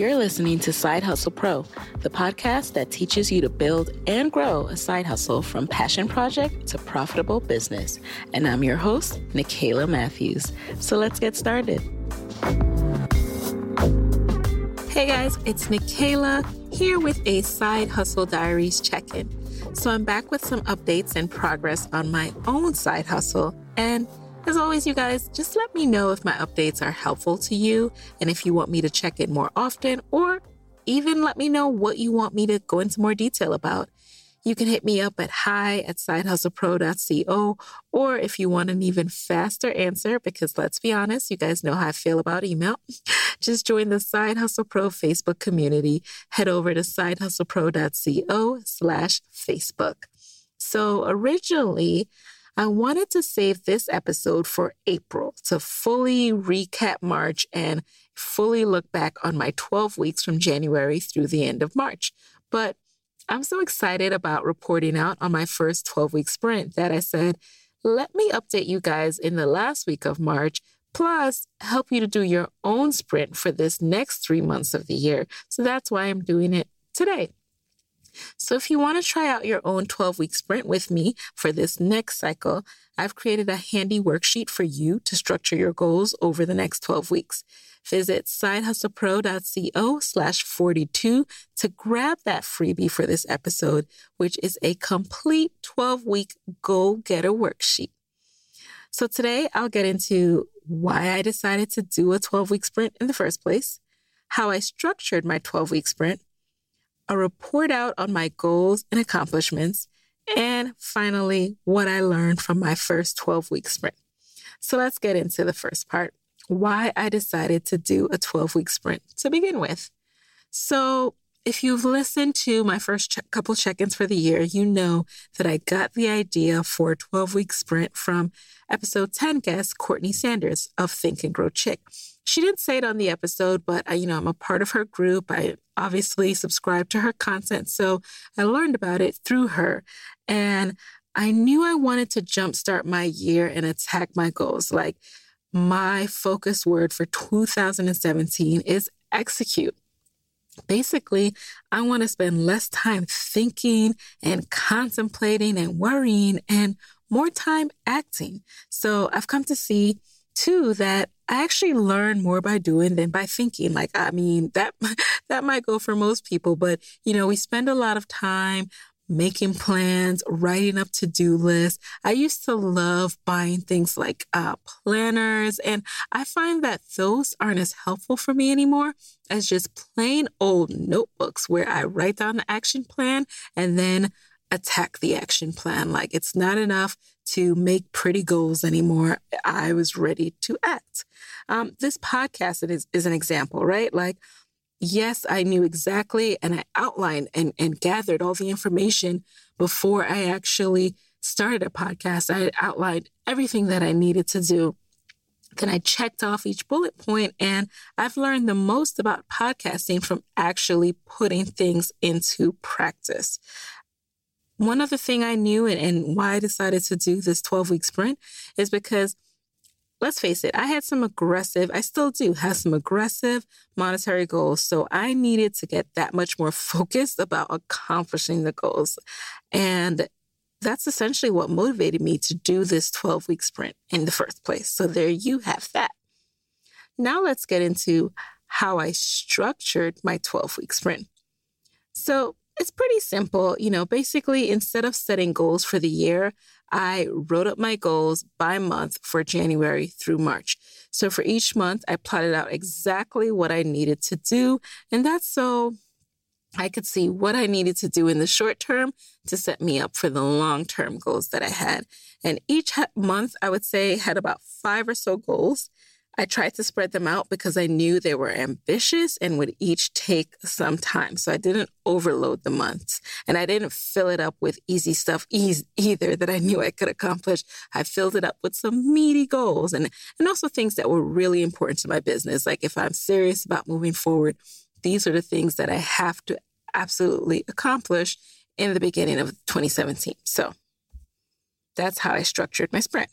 You're listening to Side Hustle Pro, the podcast that teaches you to build and grow a side hustle from passion project to profitable business. And I'm your host, Nicaila Matthews. So let's get started. Hey guys, it's Nicaila here with a Side Hustle Diaries check in. So I'm back with some updates and progress on my own side hustle. And as always, you guys, just let me know if my updates are helpful to you and if you want me to check in more often, or even let me know what you want me to go into more detail about. You can hit me up at hi at sidehustlepro.co, or if you want an even faster answer, because let's be honest, you guys know how I feel about email, just join the Side Hustle Pro Facebook community. Head over to sidehustlepro.co slash Facebook. So originally, I wanted to save this episode for April to fully recap March and fully look back on my 12 weeks from January through the end of March. But I'm so excited about reporting out on my first 12 week sprint that I said, let me update you guys in the last week of March, plus help you to do your own sprint for this next three months of the year. So that's why I'm doing it today. So, if you want to try out your own 12 week sprint with me for this next cycle, I've created a handy worksheet for you to structure your goals over the next 12 weeks. Visit sidehustlepro.co slash 42 to grab that freebie for this episode, which is a complete 12 week goal getter worksheet. So, today I'll get into why I decided to do a 12 week sprint in the first place, how I structured my 12 week sprint a report out on my goals and accomplishments, and finally, what I learned from my first 12 week sprint. So let's get into the first part why I decided to do a 12 week sprint to begin with. So, if you've listened to my first ch- couple check ins for the year, you know that I got the idea for a 12 week sprint from episode 10 guest Courtney Sanders of Think and Grow Chick. She didn't say it on the episode, but I, you know, I'm a part of her group. I obviously subscribe to her content. So I learned about it through her. And I knew I wanted to jumpstart my year and attack my goals. Like my focus word for 2017 is execute. Basically, I want to spend less time thinking and contemplating and worrying and more time acting. So I've come to see too that I actually learn more by doing than by thinking. Like, I mean, that that might go for most people, but you know, we spend a lot of time making plans, writing up to do lists. I used to love buying things like uh, planners, and I find that those aren't as helpful for me anymore as just plain old notebooks where I write down the action plan and then attack the action plan. Like it's not enough to make pretty goals anymore. I was ready to act. Um, this podcast is, is an example, right? Like, yes, I knew exactly and I outlined and, and gathered all the information before I actually started a podcast. I outlined everything that I needed to do. Then I checked off each bullet point, and I've learned the most about podcasting from actually putting things into practice. One other thing I knew and, and why I decided to do this 12 week sprint is because let's face it, I had some aggressive, I still do have some aggressive monetary goals. So I needed to get that much more focused about accomplishing the goals. And that's essentially what motivated me to do this 12 week sprint in the first place. So there you have that. Now let's get into how I structured my 12 week sprint. So it's pretty simple. You know, basically, instead of setting goals for the year, I wrote up my goals by month for January through March. So for each month, I plotted out exactly what I needed to do. And that's so I could see what I needed to do in the short term to set me up for the long term goals that I had. And each month, I would say, had about five or so goals. I tried to spread them out because I knew they were ambitious and would each take some time. So I didn't overload the months and I didn't fill it up with easy stuff either that I knew I could accomplish. I filled it up with some meaty goals and, and also things that were really important to my business. Like if I'm serious about moving forward, these are the things that I have to absolutely accomplish in the beginning of 2017. So that's how I structured my sprint.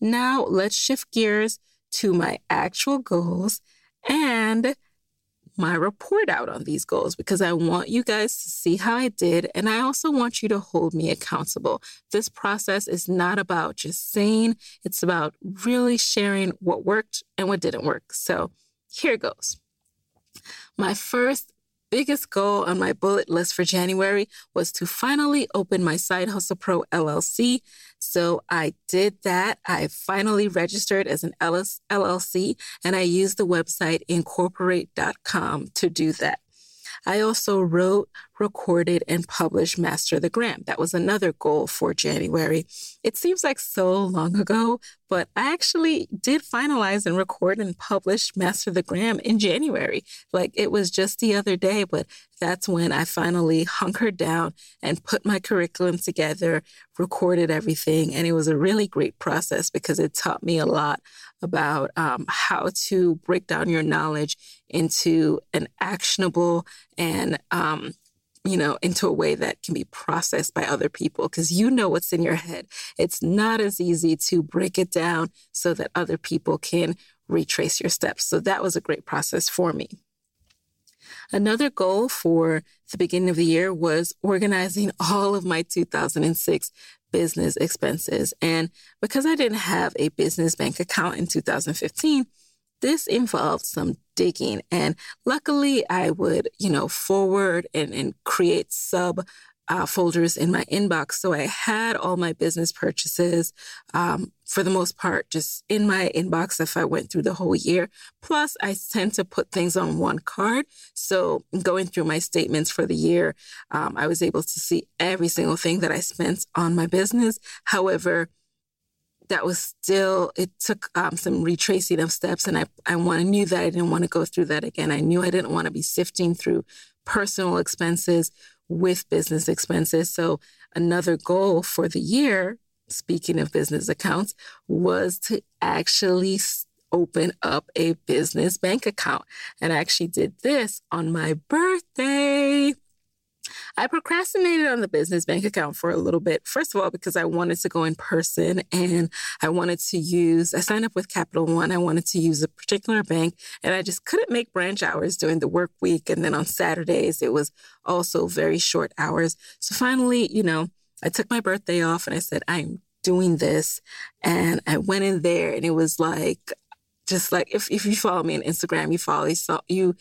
Now let's shift gears to my actual goals and my report out on these goals because I want you guys to see how I did. And I also want you to hold me accountable. This process is not about just saying, it's about really sharing what worked and what didn't work. So here goes. My first biggest goal on my bullet list for January was to finally open my Side Hustle Pro LLC. So I did that. I finally registered as an LLC and I used the website incorporate.com to do that. I also wrote, recorded, and published Master the Gram. That was another goal for January. It seems like so long ago, but I actually did finalize and record and publish Master the Gram in January. Like it was just the other day, but that's when I finally hunkered down and put my curriculum together, recorded everything. And it was a really great process because it taught me a lot about um, how to break down your knowledge into an actionable and um, you know, into a way that can be processed by other people because you know what's in your head. It's not as easy to break it down so that other people can retrace your steps. So that was a great process for me. Another goal for the beginning of the year was organizing all of my 2006 business expenses. And because I didn't have a business bank account in 2015, this involved some digging. And luckily, I would, you know, forward and, and create sub uh, folders in my inbox. So I had all my business purchases, um, for the most part, just in my inbox if I went through the whole year. Plus, I tend to put things on one card. So going through my statements for the year, um, I was able to see every single thing that I spent on my business. However, that was still it took um, some retracing of steps and i i want, knew that i didn't want to go through that again i knew i didn't want to be sifting through personal expenses with business expenses. So another goal for the year, speaking of business accounts, was to actually open up a business bank account. And I actually did this on my birthday. I procrastinated on the business bank account for a little bit. First of all, because I wanted to go in person and I wanted to use, I signed up with Capital One. I wanted to use a particular bank and I just couldn't make branch hours during the work week. And then on Saturdays, it was also very short hours. So finally, you know, I took my birthday off and I said, I'm doing this. And I went in there and it was like, just like if, if you follow me on Instagram, you follow saw you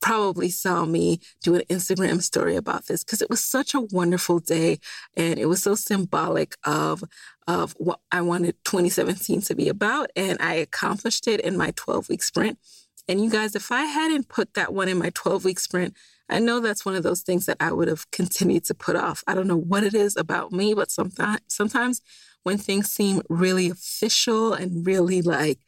probably saw me do an Instagram story about this because it was such a wonderful day and it was so symbolic of of what I wanted 2017 to be about and I accomplished it in my 12 week sprint. And you guys, if I hadn't put that one in my 12 week sprint, I know that's one of those things that I would have continued to put off. I don't know what it is about me, but sometimes sometimes when things seem really official and really like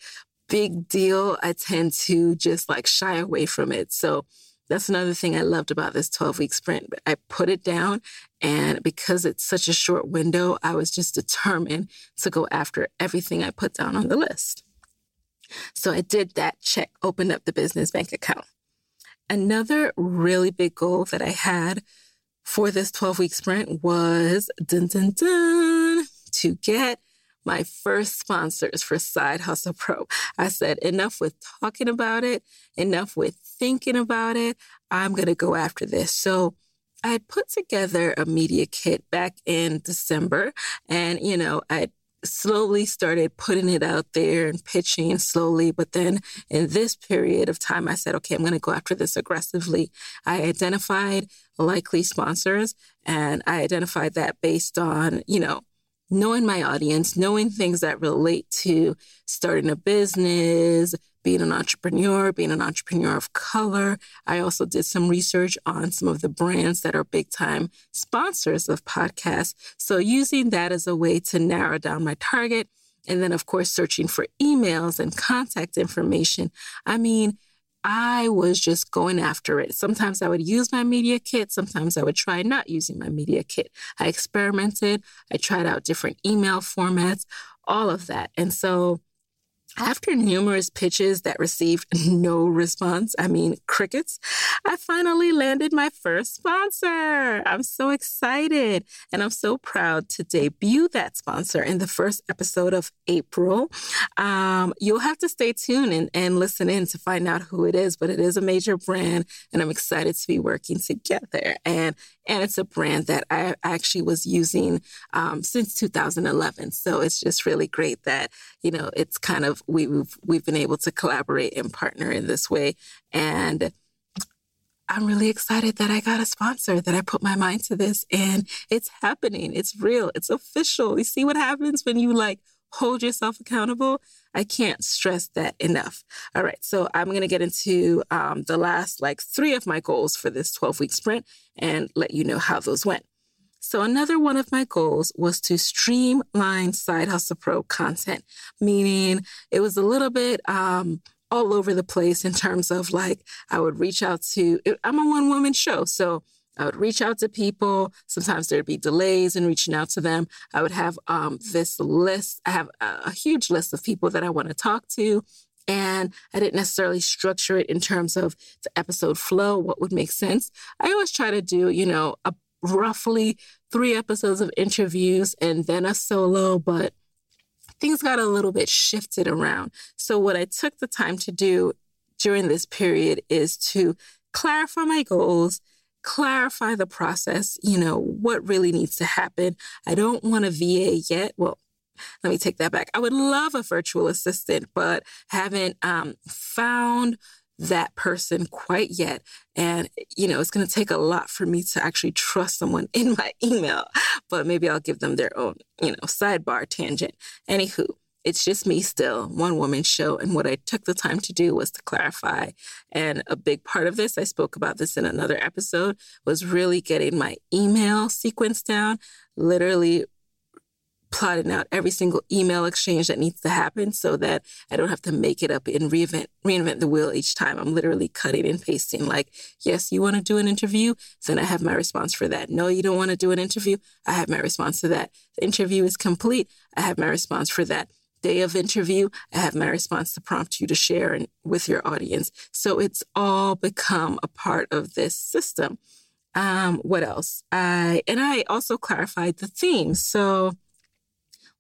big deal, I tend to just like shy away from it. So that's another thing I loved about this 12 week sprint. I put it down, and because it's such a short window, I was just determined to go after everything I put down on the list. So I did that check, opened up the business bank account. Another really big goal that I had for this 12 week sprint was dun, dun, dun, to get my first sponsors for Side Hustle Pro. I said, enough with talking about it, enough with thinking about it. I'm going to go after this. So I put together a media kit back in December, and, you know, I slowly started putting it out there and pitching slowly. But then in this period of time, I said, okay, I'm going to go after this aggressively. I identified likely sponsors and I identified that based on, you know, knowing my audience, knowing things that relate to starting a business, being an entrepreneur, being an entrepreneur of color. I also did some research on some of the brands that are big time sponsors of podcasts. So using that as a way to narrow down my target. And then, of course, searching for emails and contact information. I mean, I was just going after it. Sometimes I would use my media kit. Sometimes I would try not using my media kit. I experimented. I tried out different email formats, all of that. And so after numerous pitches that received no response, I mean, crickets, I finally landed my first sponsor. I'm so excited and I'm so proud to debut that sponsor in the first episode of April. Um, you'll have to stay tuned and, and listen in to find out who it is, but it is a major brand and I'm excited to be working together. And and it's a brand that I actually was using um, since 2011. So it's just really great that you know it's kind of we've we've been able to collaborate and partner in this way, and I'm really excited that I got a sponsor, that I put my mind to this, and it's happening. It's real. It's official. You see what happens when you like hold yourself accountable. I can't stress that enough. All right, so I'm going to get into um, the last like three of my goals for this 12 week sprint and let you know how those went. So, another one of my goals was to streamline Side Hustle Pro content, meaning it was a little bit um, all over the place in terms of like, I would reach out to, I'm a one woman show. So, I would reach out to people. Sometimes there'd be delays in reaching out to them. I would have um, this list. I have a, a huge list of people that I want to talk to. And I didn't necessarily structure it in terms of the episode flow, what would make sense. I always try to do, you know, a roughly three episodes of interviews and then a solo, but things got a little bit shifted around. So, what I took the time to do during this period is to clarify my goals, clarify the process, you know, what really needs to happen. I don't want a VA yet. Well, let me take that back. I would love a virtual assistant, but haven't um, found that person quite yet. And, you know, it's going to take a lot for me to actually trust someone in my email, but maybe I'll give them their own, you know, sidebar tangent. Anywho, it's just me still, one woman show. And what I took the time to do was to clarify. And a big part of this, I spoke about this in another episode, was really getting my email sequence down, literally plotting out every single email exchange that needs to happen so that I don't have to make it up and reinvent reinvent the wheel each time. I'm literally cutting and pasting like, yes, you want to do an interview? Then I have my response for that. No, you don't want to do an interview? I have my response to that. The interview is complete. I have my response for that. Day of interview, I have my response to prompt you to share with your audience. So it's all become a part of this system. Um, what else? I and I also clarified the theme. So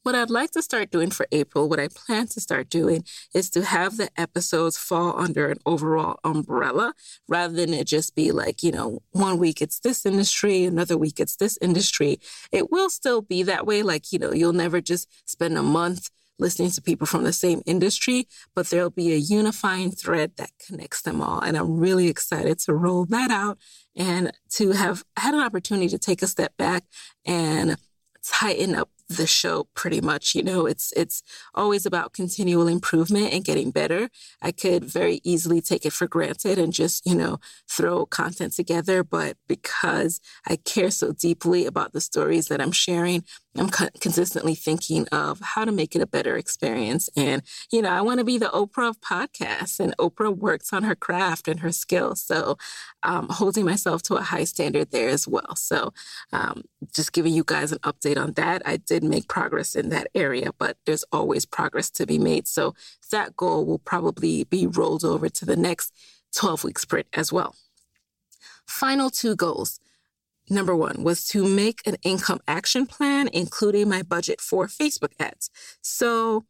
what I'd like to start doing for April, what I plan to start doing is to have the episodes fall under an overall umbrella rather than it just be like, you know, one week it's this industry, another week it's this industry. It will still be that way. Like, you know, you'll never just spend a month listening to people from the same industry, but there'll be a unifying thread that connects them all. And I'm really excited to roll that out and to have had an opportunity to take a step back and tighten up the show pretty much you know it's it's always about continual improvement and getting better i could very easily take it for granted and just you know throw content together but because i care so deeply about the stories that i'm sharing I'm consistently thinking of how to make it a better experience. And, you know, I want to be the Oprah of podcasts, and Oprah works on her craft and her skills. So, um, holding myself to a high standard there as well. So, um, just giving you guys an update on that. I did make progress in that area, but there's always progress to be made. So, that goal will probably be rolled over to the next 12 week sprint as well. Final two goals number one was to make an income action plan, including my budget for Facebook ads. So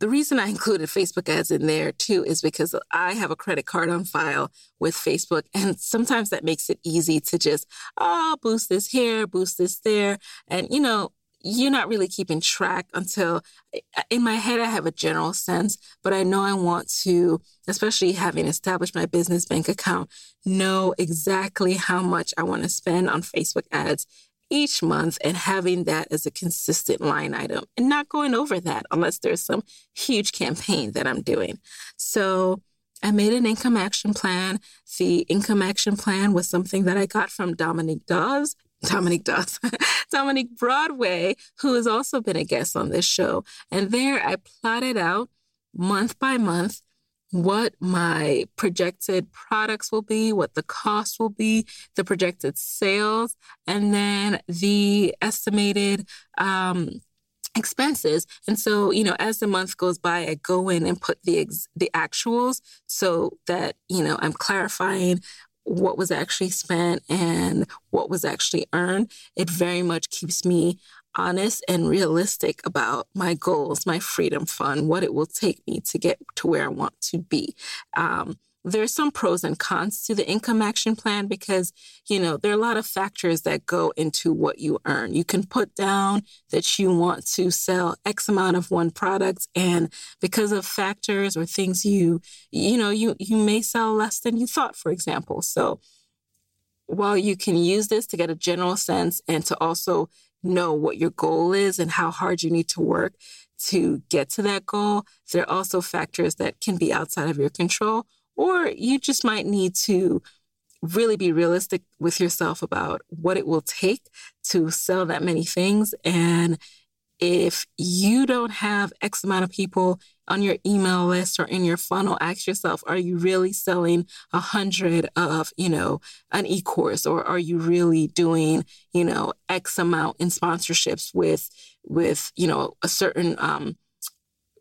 the reason I included Facebook ads in there too is because I have a credit card on file with Facebook. And sometimes that makes it easy to just, oh, boost this here, boost this there. And, you know, you're not really keeping track until eh, eh, in my head I have a general sense, but I know I want to, especially having established my business bank account, know exactly how much I want to spend on Facebook ads each month and having that as a consistent line item and not going over that unless there's some huge campaign that I'm doing. So I made an income action plan. The income action plan was something that I got from Dominique Dawes. Dominique Dawes, Dominique Broadway, who has also been a guest on this show. And there I plotted out month by month what my projected products will be, what the cost will be, the projected sales, and then the estimated um, expenses. And so, you know, as the month goes by, I go in and put the ex- the actuals so that you know I'm clarifying what was actually spent and what was actually earned, it very much keeps me honest and realistic about my goals, my freedom fund, what it will take me to get to where I want to be. Um, there's some pros and cons to the income action plan because, you know, there are a lot of factors that go into what you earn. You can put down that you want to sell X amount of one product and because of factors or things you, you know, you, you may sell less than you thought, for example. So while you can use this to get a general sense and to also know what your goal is and how hard you need to work to get to that goal, there are also factors that can be outside of your control or you just might need to really be realistic with yourself about what it will take to sell that many things. And if you don't have X amount of people on your email list or in your funnel, ask yourself, are you really selling a hundred of, you know, an e-course or are you really doing, you know, X amount in sponsorships with, with, you know, a certain, um,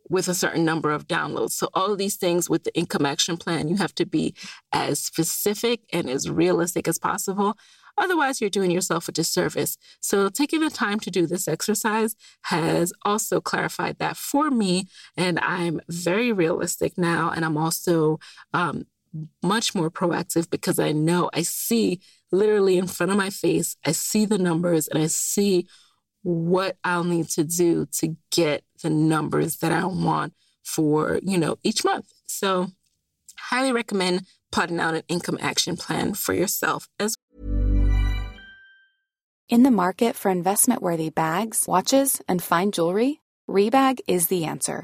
with a certain number of downloads. So all of these things with the income action plan, you have to be as specific and as realistic as possible. Otherwise, you're doing yourself a disservice. So, taking the time to do this exercise has also clarified that for me. And I'm very realistic now. And I'm also um, much more proactive because I know I see literally in front of my face, I see the numbers and I see what I'll need to do to get the numbers that I want for, you know, each month. So, highly recommend plotting out an income action plan for yourself as In the market for investment-worthy bags, watches, and fine jewelry, Rebag is the answer.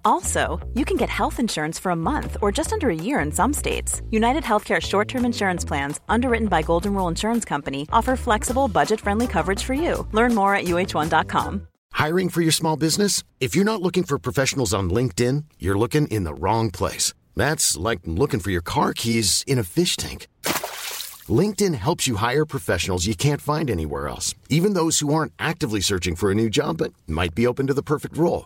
Also, you can get health insurance for a month or just under a year in some states. United Healthcare short term insurance plans, underwritten by Golden Rule Insurance Company, offer flexible, budget friendly coverage for you. Learn more at uh1.com. Hiring for your small business? If you're not looking for professionals on LinkedIn, you're looking in the wrong place. That's like looking for your car keys in a fish tank. LinkedIn helps you hire professionals you can't find anywhere else, even those who aren't actively searching for a new job but might be open to the perfect role.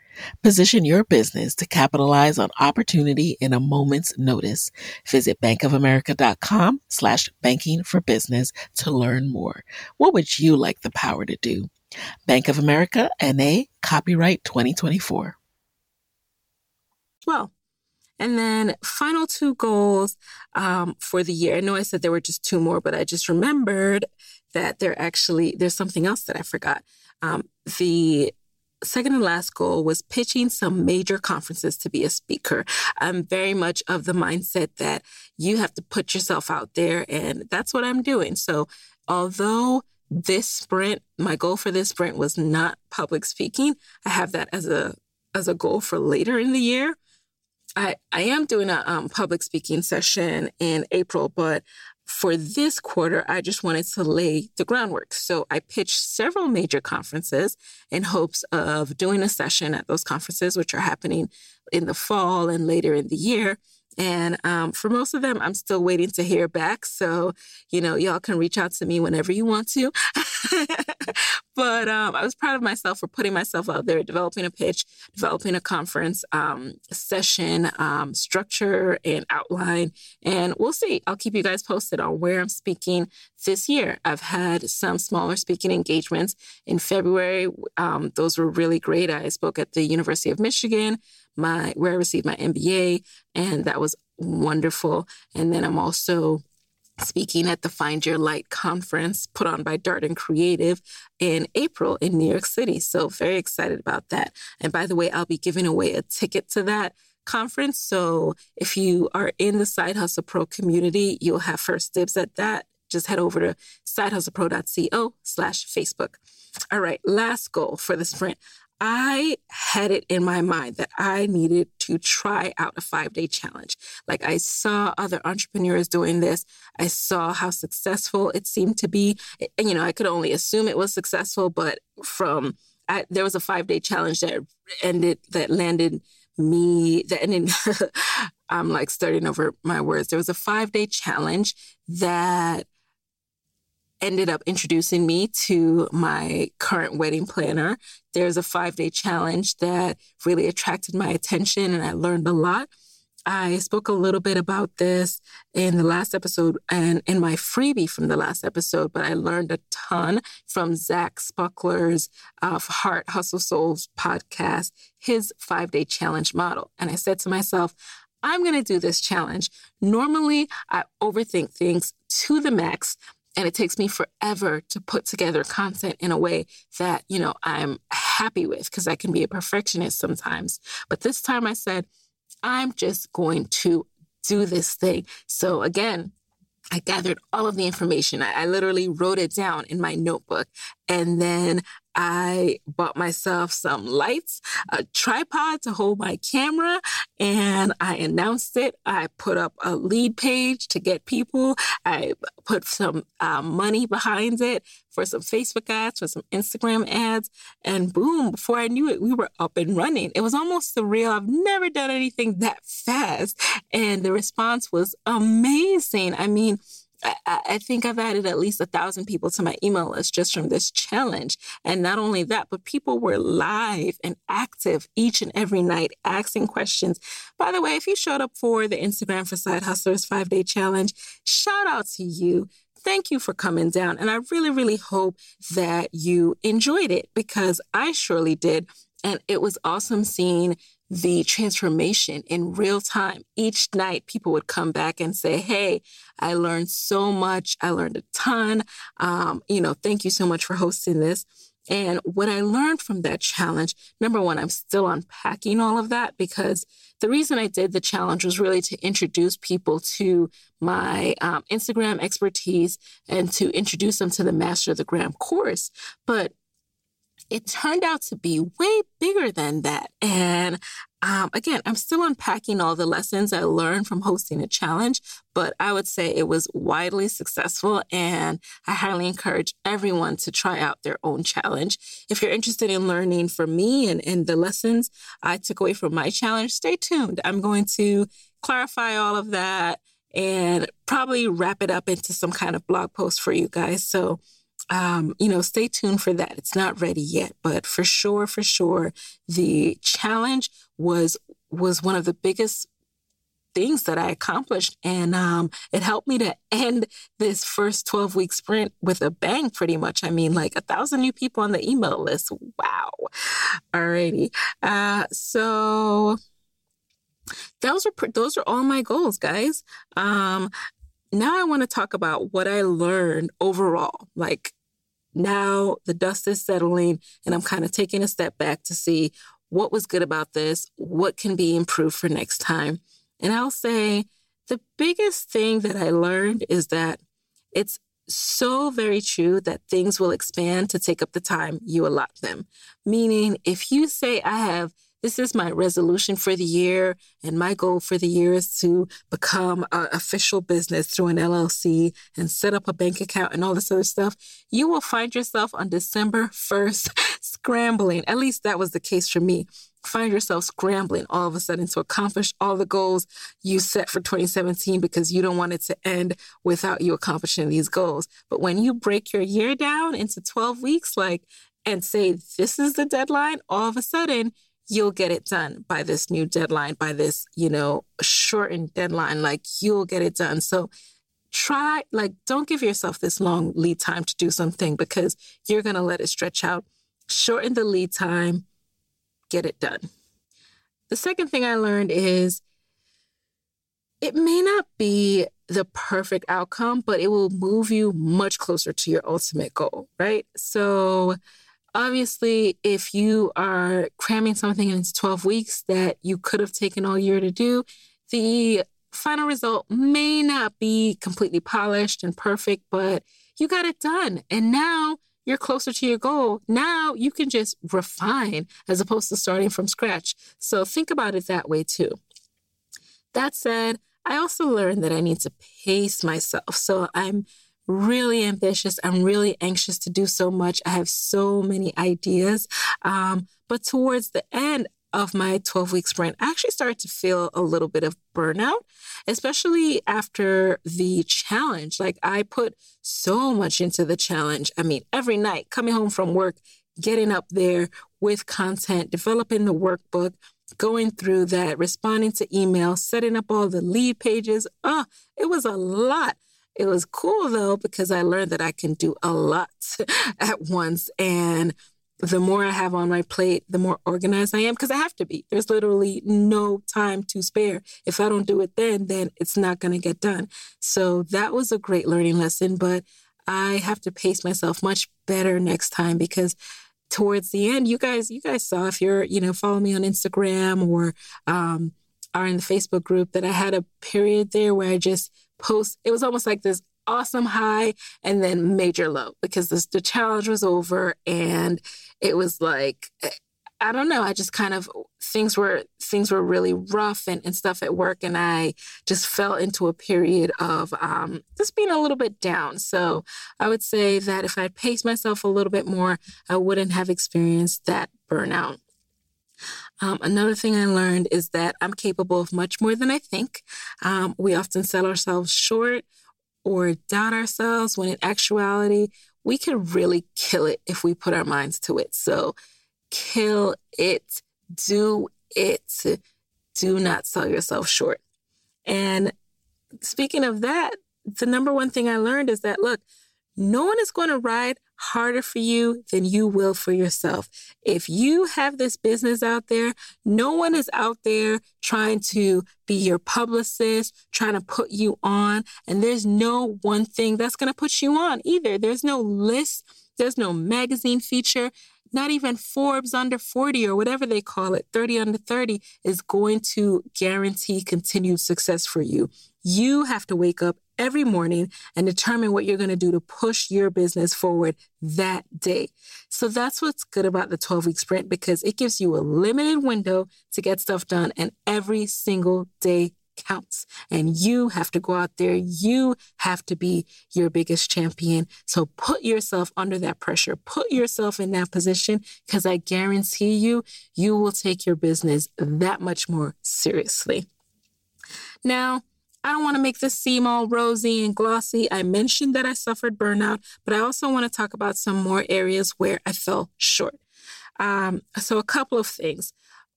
Position your business to capitalize on opportunity in a moment's notice. Visit bankofamerica.com slash banking for business to learn more. What would you like the power to do? Bank of America NA copyright 2024. Well, and then final two goals um, for the year. I know I said there were just two more, but I just remembered that there actually there's something else that I forgot. Um, the second and last goal was pitching some major conferences to be a speaker. I'm very much of the mindset that you have to put yourself out there, and that's what I'm doing. So, although this sprint, my goal for this sprint was not public speaking, I have that as a as a goal for later in the year. I, I am doing a um, public speaking session in April, but for this quarter, I just wanted to lay the groundwork. So I pitched several major conferences in hopes of doing a session at those conferences, which are happening in the fall and later in the year. And um, for most of them, I'm still waiting to hear back. So, you know, y'all can reach out to me whenever you want to. but um, I was proud of myself for putting myself out there, developing a pitch, developing a conference um, session um, structure and outline. And we'll see. I'll keep you guys posted on where I'm speaking this year. I've had some smaller speaking engagements in February. Um, those were really great. I spoke at the University of Michigan my where I received my MBA, and that was wonderful. And then I'm also speaking at the Find Your Light conference put on by Darden Creative in April in New York City. So very excited about that. And by the way, I'll be giving away a ticket to that conference. So if you are in the Side Hustle Pro community, you'll have first dibs at that. Just head over to sidehustlepro.co slash Facebook. All right, last goal for the sprint. I had it in my mind that I needed to try out a five day challenge. Like I saw other entrepreneurs doing this. I saw how successful it seemed to be. And, you know, I could only assume it was successful, but from, I, there was a five day challenge that ended, that landed me, that ended, I'm like starting over my words. There was a five day challenge that ended up introducing me to my current wedding planner. There's a five day challenge that really attracted my attention and I learned a lot. I spoke a little bit about this in the last episode and in my freebie from the last episode, but I learned a ton from Zach Spuckler's uh, Heart Hustle Souls podcast, his five day challenge model. And I said to myself, I'm going to do this challenge. Normally, I overthink things to the max, and it takes me forever to put together content in a way that, you know, I'm happy with because I can be a perfectionist sometimes. But this time I said, I'm just going to do this thing. So again, I gathered all of the information. I, I, literally wrote it down in my notebook. And then I bought myself some lights, a tripod to hold my camera, and I announced it. I put up a lead page to get people. I put some uh, money behind it for some Facebook ads, for some Instagram ads, and boom, before I knew it, we were up and running. It was almost surreal. I've never done anything that fast. And the response was amazing. I mean, I, I, think I've added at least a thousand people to my email list just from this challenge. And not only that, but people were live and active each and every night asking questions. By the way, if you showed up for the Instagram for Side Hustlers five day challenge, shout out to you. Thank you for coming down. And I really, really hope that you enjoyed it because I surely did. And it was awesome seeing the transformation in real time. Each night, people would come back and say, Hey, I learned so much. I learned a ton. Um, you know, thank you so much for hosting this. And what I learned from that challenge, number one, I'm still unpacking all of that because the reason I did the challenge was really to introduce people to my um, Instagram expertise and to introduce them to the Master of the Gram course. But it turned out to be way bigger than that. And um, again, I'm still unpacking all the lessons I learned from hosting a challenge, but I would say it was widely successful. And I highly encourage everyone to try out their own challenge. If you're interested in learning from me and, and the lessons I took away from my challenge, stay tuned. I'm going to clarify all of that and probably wrap it up into some kind of blog post for you guys. So um, you know, stay tuned for that. It's not ready yet, but for sure, for sure, the challenge was was one of the biggest things that I accomplished. And um, it helped me to end this first 12 week sprint with a bang, pretty much. I mean, like a thousand new people on the email list. Wow. Alrighty. Uh, so those are, those are all my goals, guys. Um, now I want to talk about what I learned overall. Like now the dust is settling and I'm kind of taking a step back to see what was good about this, what can be improved for next time. And I'll say the biggest thing that I learned is that it's so very true that things will expand to take up the time you allot them. Meaning, if you say, I have this is my resolution for the year. And my goal for the year is to become an official business through an LLC and set up a bank account and all this other stuff. You will find yourself on December 1st scrambling. At least that was the case for me. Find yourself scrambling all of a sudden to accomplish all the goals you set for 2017 because you don't want it to end without you accomplishing these goals. But when you break your year down into 12 weeks, like, and say, this is the deadline, all of a sudden you'll get it done by this new deadline, by this, you know, shortened deadline. Like you'll get it done. So try, like, don't give yourself this long lead time to do something because you're going to let it stretch out. Shorten the lead time, get it done. The second thing I learned is it may not be the perfect outcome, but it will move you much closer to your ultimate goal, right? So, Obviously, if you are cramming something into 12 weeks that you could have taken all year to do, the final result may not be completely polished and perfect, but you got it done. And now you're closer to your goal. Now you can just refine as opposed to starting from scratch. So think about it that way too. That said, I also learned that I need to pace myself. So I'm really ambitious. I'm really anxious to do so much. I have so many ideas. Um, but towards the end of my 12 week sprint, I actually started to feel a little bit of burnout, especially after the challenge. Like I put so much into the challenge. I mean, every night coming home from work, getting up there with content, developing the workbook, going through that, responding to emails, setting up all the lead pages. Oh, it was a lot. It was cool though, because I learned that I can do a lot at once. And the more I have on my plate, the more organized I am because I have to be. There's literally no time to spare. If I don't do it then, then it's not going to get done. So that was a great learning lesson, but I have to pace myself much better next time because towards the end, you guys, you guys saw if you're, you know, follow me on Instagram or um, are in the Facebook group that I had a period there where I just post, it was almost like this awesome high and then major low because this, the challenge was over and it was like I don't know. I just kind of things were things were really rough and, and stuff at work, and I just fell into a period of um, just being a little bit down. So I would say that if I paced myself a little bit more, I wouldn't have experienced that burnout. Um, another thing I learned is that I'm capable of much more than I think. Um, we often sell ourselves short or doubt ourselves when in actuality, we can really kill it if we put our minds to it. So kill it, do it, do not sell yourself short. And speaking of that, the number one thing I learned is that look, no one is going to ride harder for you than you will for yourself. If you have this business out there, no one is out there trying to be your publicist, trying to put you on. And there's no one thing that's going to put you on either. There's no list There's no magazine feature. Not even Forbes under 40 or whatever they call it, 30 under 30 is going to guarantee continued success for you. You have to wake up every morning and determine what you're going to do to push your business forward that day. So that's what's good about the 12 week sprint because it gives you a limited window to get stuff done and every single day counts. And you have to go out there. You have to be your biggest champion. So put yourself under that pressure. Put yourself in that position because I guarantee you, you will take your business that much more seriously. Now, I don't want to make this seem all rosy and glossy. I mentioned that I suffered burnout, but I also want to talk about some more areas where I fell short. Um, so, a couple of things.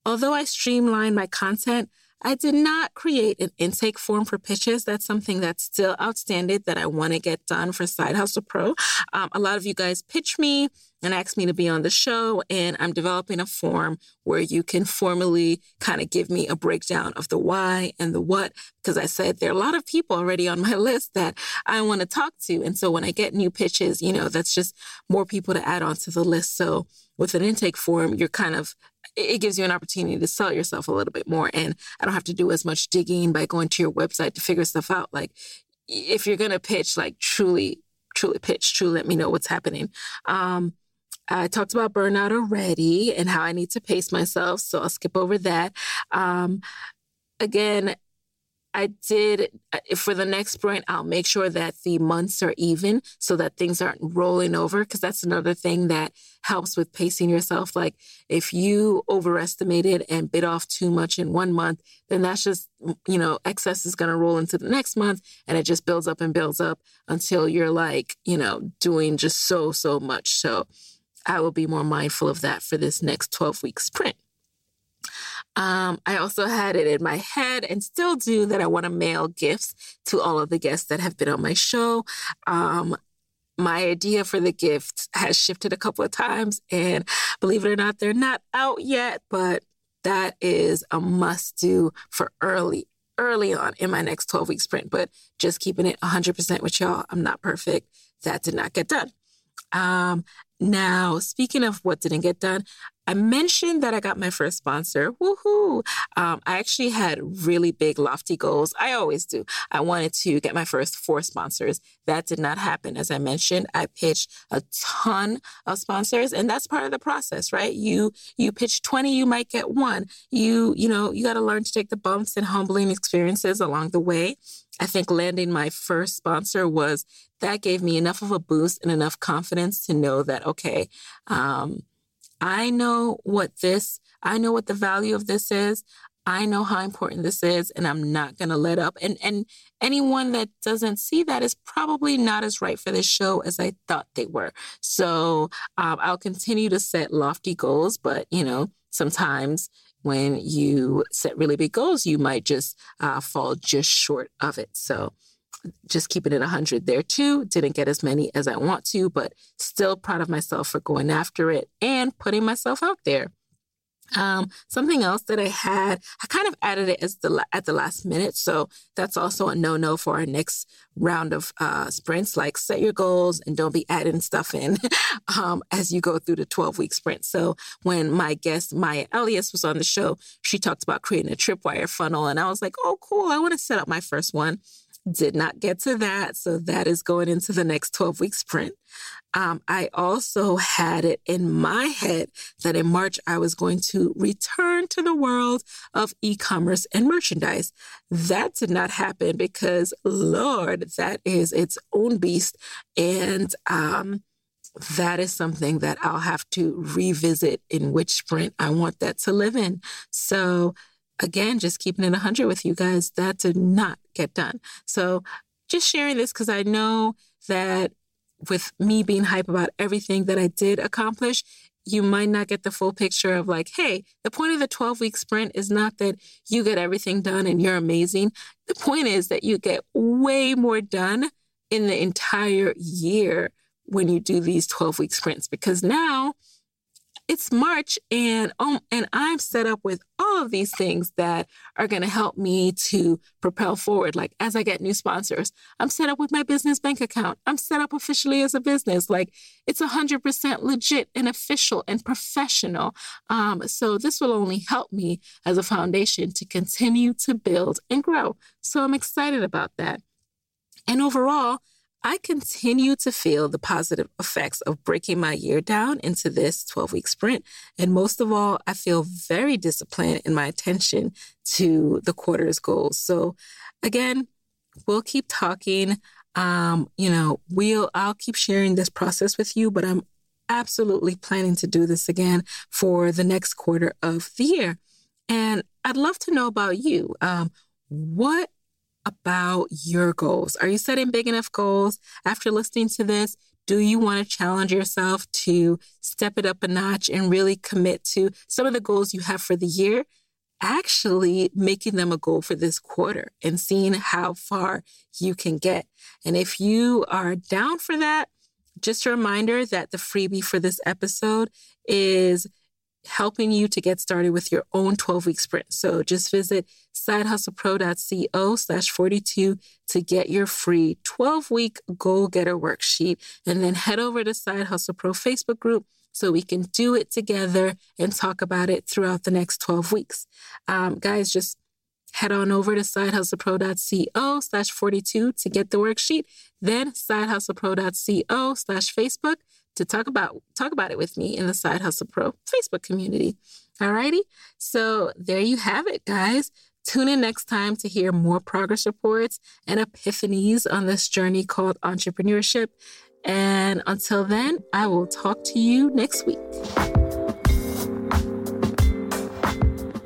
Although I streamlined my content, I did not create an intake form for pitches. That's something that's still outstanding that I want to get done for Side Hustle Pro. Um, a lot of you guys pitch me and ask me to be on the show, and I'm developing a form where you can formally kind of give me a breakdown of the why and the what. Because I said there are a lot of people already on my list that I want to talk to. And so when I get new pitches, you know, that's just more people to add onto the list. So with an intake form, you're kind of it gives you an opportunity to sell yourself a little bit more. And I don't have to do as much digging by going to your website to figure stuff out. Like if you're going to pitch, like truly, truly pitch, truly let me know what's happening. Um, I talked about burnout already and how I need to pace myself. So I'll skip over that. Um, again, I did uh, for the next sprint, I'll make sure that the months are even so that things aren't rolling over. Because that's another thing that helps with pacing yourself. Like if you overestimated and bit off too much in one month, then that's just, you know, excess is going to roll into the next month and it just builds up and builds up until you're like, you know, doing just so, so much. So I will be more mindful of that for this next 12 week sprint. Um, I also had it in my head and still do that I want to mail gifts to all of the guests that have been on my show. Um, my idea for the gift has shifted a couple of times, and believe it or not, they're not out yet, but that is a must do for early, early on in my next 12 week sprint. But just keeping it 100% with y'all, I'm not perfect. That did not get done. Um, now, speaking of what didn't get done, I mentioned that I got my first sponsor. Woohoo! Um, I actually had really big, lofty goals. I always do. I wanted to get my first four sponsors. That did not happen. As I mentioned, I pitched a ton of sponsors, and that's part of the process, right? You you pitch 20, you might get one. You, you know, you got to learn to take the bumps and humbling experiences along the way. I think landing my first sponsor was that gave me enough of a boost and enough confidence to know that, okay, um, I know what this, I know what the value of this is. I know how important this is and I'm not going to let up. And and anyone that doesn't see that is probably not as right for this show as I thought they were. So um, I'll continue to set lofty goals, but you know, sometimes when you set really big goals, you might just uh, fall just short of it. So just keeping it 100 there too. Didn't get as many as I want to, but still proud of myself for going after it and putting myself out there. Um, something else that I had, I kind of added it as the at the last minute, so that's also a no no for our next round of uh, sprints. Like set your goals and don't be adding stuff in um, as you go through the twelve week sprint. So when my guest Maya Elias was on the show, she talked about creating a tripwire funnel, and I was like, oh cool, I want to set up my first one. Did not get to that. So that is going into the next 12 week sprint. Um, I also had it in my head that in March I was going to return to the world of e commerce and merchandise. That did not happen because, Lord, that is its own beast. And, um, that is something that I'll have to revisit in which sprint I want that to live in. So again, just keeping it 100 with you guys, that did not get done. So just sharing this because I know that with me being hype about everything that I did accomplish, you might not get the full picture of like, hey, the point of the 12 week sprint is not that you get everything done and you're amazing. The point is that you get way more done in the entire year when you do these 12 week sprints because now it's March and um, and I'm set up with all of these things that are going to help me to propel forward. Like as I get new sponsors, I'm set up with my business bank account. I'm set up officially as a business. Like it's 100% legit and official and professional. Um, so this will only help me as a foundation to continue to build and grow. So I'm excited about that. And overall, I continue to feel the positive effects of breaking my year down into this 12 week sprint. And most of all, I feel very disciplined in my attention to the quarter's goals. So again, we'll keep talking. Um, you know, we'll, I'll keep sharing this process with you, but I'm absolutely planning to do this again for the next quarter of the year. And I'd love to know about you. Um, what about your goals. Are you setting big enough goals? After listening to this, do you want to challenge yourself to step it up a notch and really commit to some of the goals you have for the year? Actually, making them a goal for this quarter and seeing how far you can get. And if you are down for that, just a reminder that the freebie for this episode is helping you to get started with your own 12 week sprint. So just visit sidehustlepro.co slash 42 to get your free 12 week goal getter worksheet. And then head over to Side Hustle Pro Facebook group so we can do it together and talk about it throughout the next 12 weeks. Um, guys, just head on over to sidehustlepro.co slash 42 to get the worksheet. Then sidehustlepro.co slash Facebook to talk about talk about it with me in the Side Hustle Pro Facebook community. Alrighty. So there you have it, guys. Tune in next time to hear more progress reports and epiphanies on this journey called entrepreneurship. And until then, I will talk to you next week.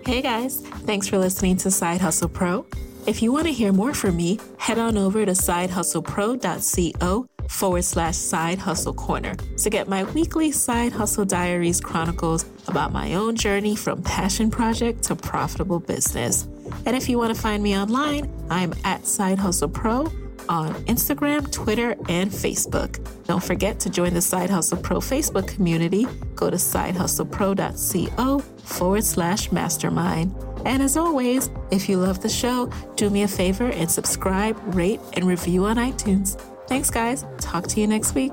Hey guys, thanks for listening to Side Hustle Pro. If you want to hear more from me, head on over to sidehustlepro.co forward slash side hustle corner to get my weekly side hustle diaries chronicles about my own journey from passion project to profitable business. And if you want to find me online, I'm at Side Hustle Pro on Instagram, Twitter, and Facebook. Don't forget to join the Side Hustle Pro Facebook community. Go to sidehustlepro.co forward slash mastermind. And as always, if you love the show, do me a favor and subscribe, rate, and review on iTunes. Thanks, guys. Talk to you next week.